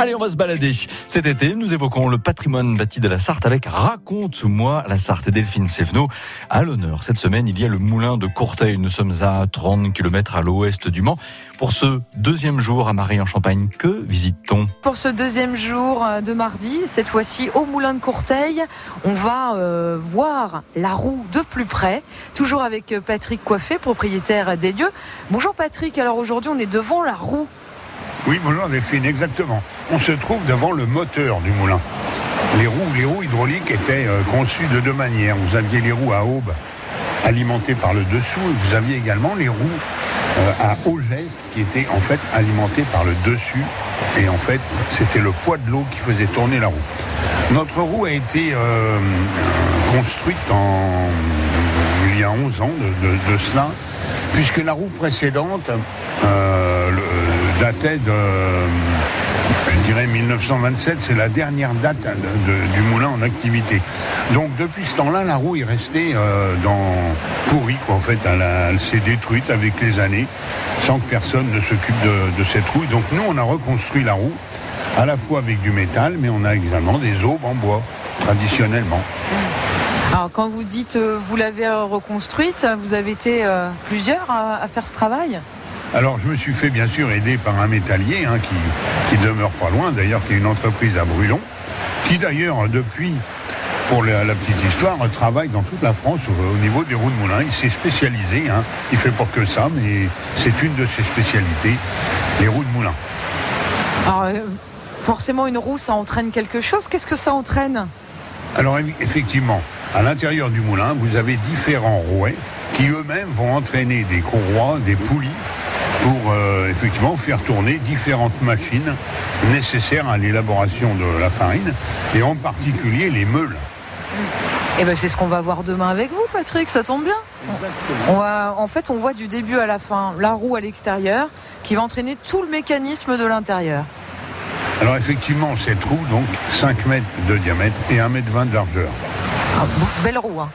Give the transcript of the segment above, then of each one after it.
Allez, on va se balader. Cet été, nous évoquons le patrimoine bâti de la Sarthe avec Raconte-moi la Sarthe et Delphine Sévenot. À l'honneur, cette semaine, il y a le moulin de Courteil. Nous sommes à 30 km à l'ouest du Mans. Pour ce deuxième jour à Marie-en-Champagne, que visite-t-on? Pour ce deuxième jour de mardi, cette fois-ci au moulin de Courteil, on va euh, voir la roue de plus près, toujours avec Patrick Coiffé, propriétaire des lieux. Bonjour Patrick, alors aujourd'hui on est devant la roue. Oui, bonjour Delphine, exactement. On se trouve devant le moteur du moulin. Les roues, hydrauliques étaient euh, conçues de deux manières. Vous aviez les roues à aube alimentées par le dessous et vous aviez également les roues euh, à haut geste qui étaient en fait alimentées par le dessus. Et en fait, c'était le poids de l'eau qui faisait tourner la roue. Notre roue a été euh, construite il y a 11 ans de, cela, puisque la roue précédente datait de, je dirais 1927, c'est la dernière date du moulin en activité. Donc depuis ce temps-là, la roue est restée euh, dans pourrie, quoi. En fait, elle, s'est détruite avec les années, sans que personne ne s'occupe de, cette roue. Donc nous, on a reconstruit la roue, à la fois avec du métal, mais on a également des aubes en bois, traditionnellement. Alors quand vous dites euh, vous l'avez euh, reconstruite, vous avez été euh, plusieurs à faire ce travail? Alors, je me suis fait bien sûr aider par un métallier hein, qui, qui demeure pas loin, d'ailleurs, qui est une entreprise à Brulon, qui d'ailleurs, depuis, pour la, la petite histoire, travaille dans toute la France au, au niveau des roues de moulin. Il s'est spécialisé, hein. il fait pas que ça, mais c'est une de ses spécialités, les roues de moulin. Alors euh, forcément une roue ça entraîne quelque chose. Qu'est-ce que ça entraîne? Alors, eff- effectivement, à l'intérieur du moulin, vous avez différents rouets qui eux-mêmes vont entraîner des courroies, des poulies, pour euh, effectivement faire tourner différentes machines nécessaires à l'élaboration de la farine, et en particulier les meules. Eh ben c'est ce qu'on va voir demain avec vous Patrick, ça tombe bien. On va, en fait on voit du début à la fin la roue à l'extérieur qui va entraîner tout le mécanisme de l'intérieur. Alors effectivement, cette roue, donc 5 mètres de diamètre et 1 mètre 20 de largeur. Ah, belle roue. hein.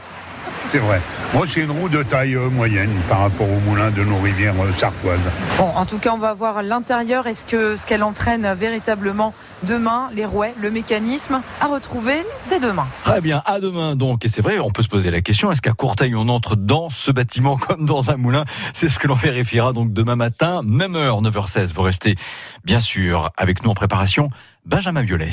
C'est vrai. Moi, c'est une roue de taille euh, moyenne par rapport au moulin de nos rivières euh, sartoises. Bon, en tout cas, on va voir l'intérieur et ce que ce qu'elle entraîne véritablement demain, les rouets, le mécanisme à retrouver dès demain. Très bien, à demain donc. Et c'est vrai, on peut se poser la question, est-ce qu'à Courteil, on entre dans ce bâtiment comme dans un moulin? C'est ce que l'on vérifiera donc demain matin, même heure, 9h16. Vous restez bien sûr avec nous en préparation, Benjamin Violet.